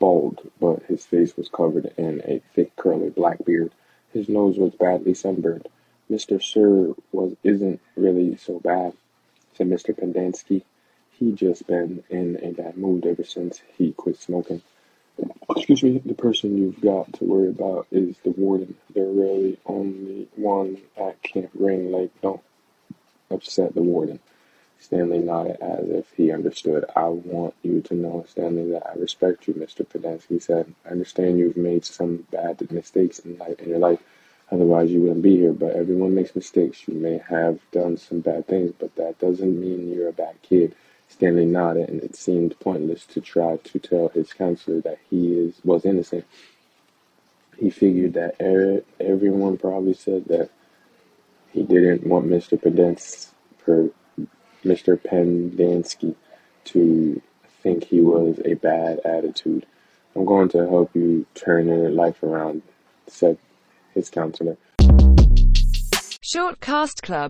bald, but his face was covered in a thick curly black beard. His nose was badly sunburned. Mr. Sir was isn't really so bad, said Mr. Pendanski. He just been in a bad mood ever since he quit smoking. Excuse me, the person you've got to worry about is the warden. They're really only one at Camp Green Lake. Don't upset the warden. Stanley nodded as if he understood. I want you to know, Stanley, that I respect you, Mr. Pendanski said. I understand you've made some bad mistakes in, life, in your life. Otherwise, you wouldn't be here. But everyone makes mistakes. You may have done some bad things, but that doesn't mean you're a bad kid. Stanley nodded, and it seemed pointless to try to tell his counselor that he is was innocent. He figured that er, everyone probably said that he didn't want Mr. Pendens, per, Mr. Pendanski to think he was a bad attitude. I'm going to help you turn your life around, said his counselor. Short Cast Club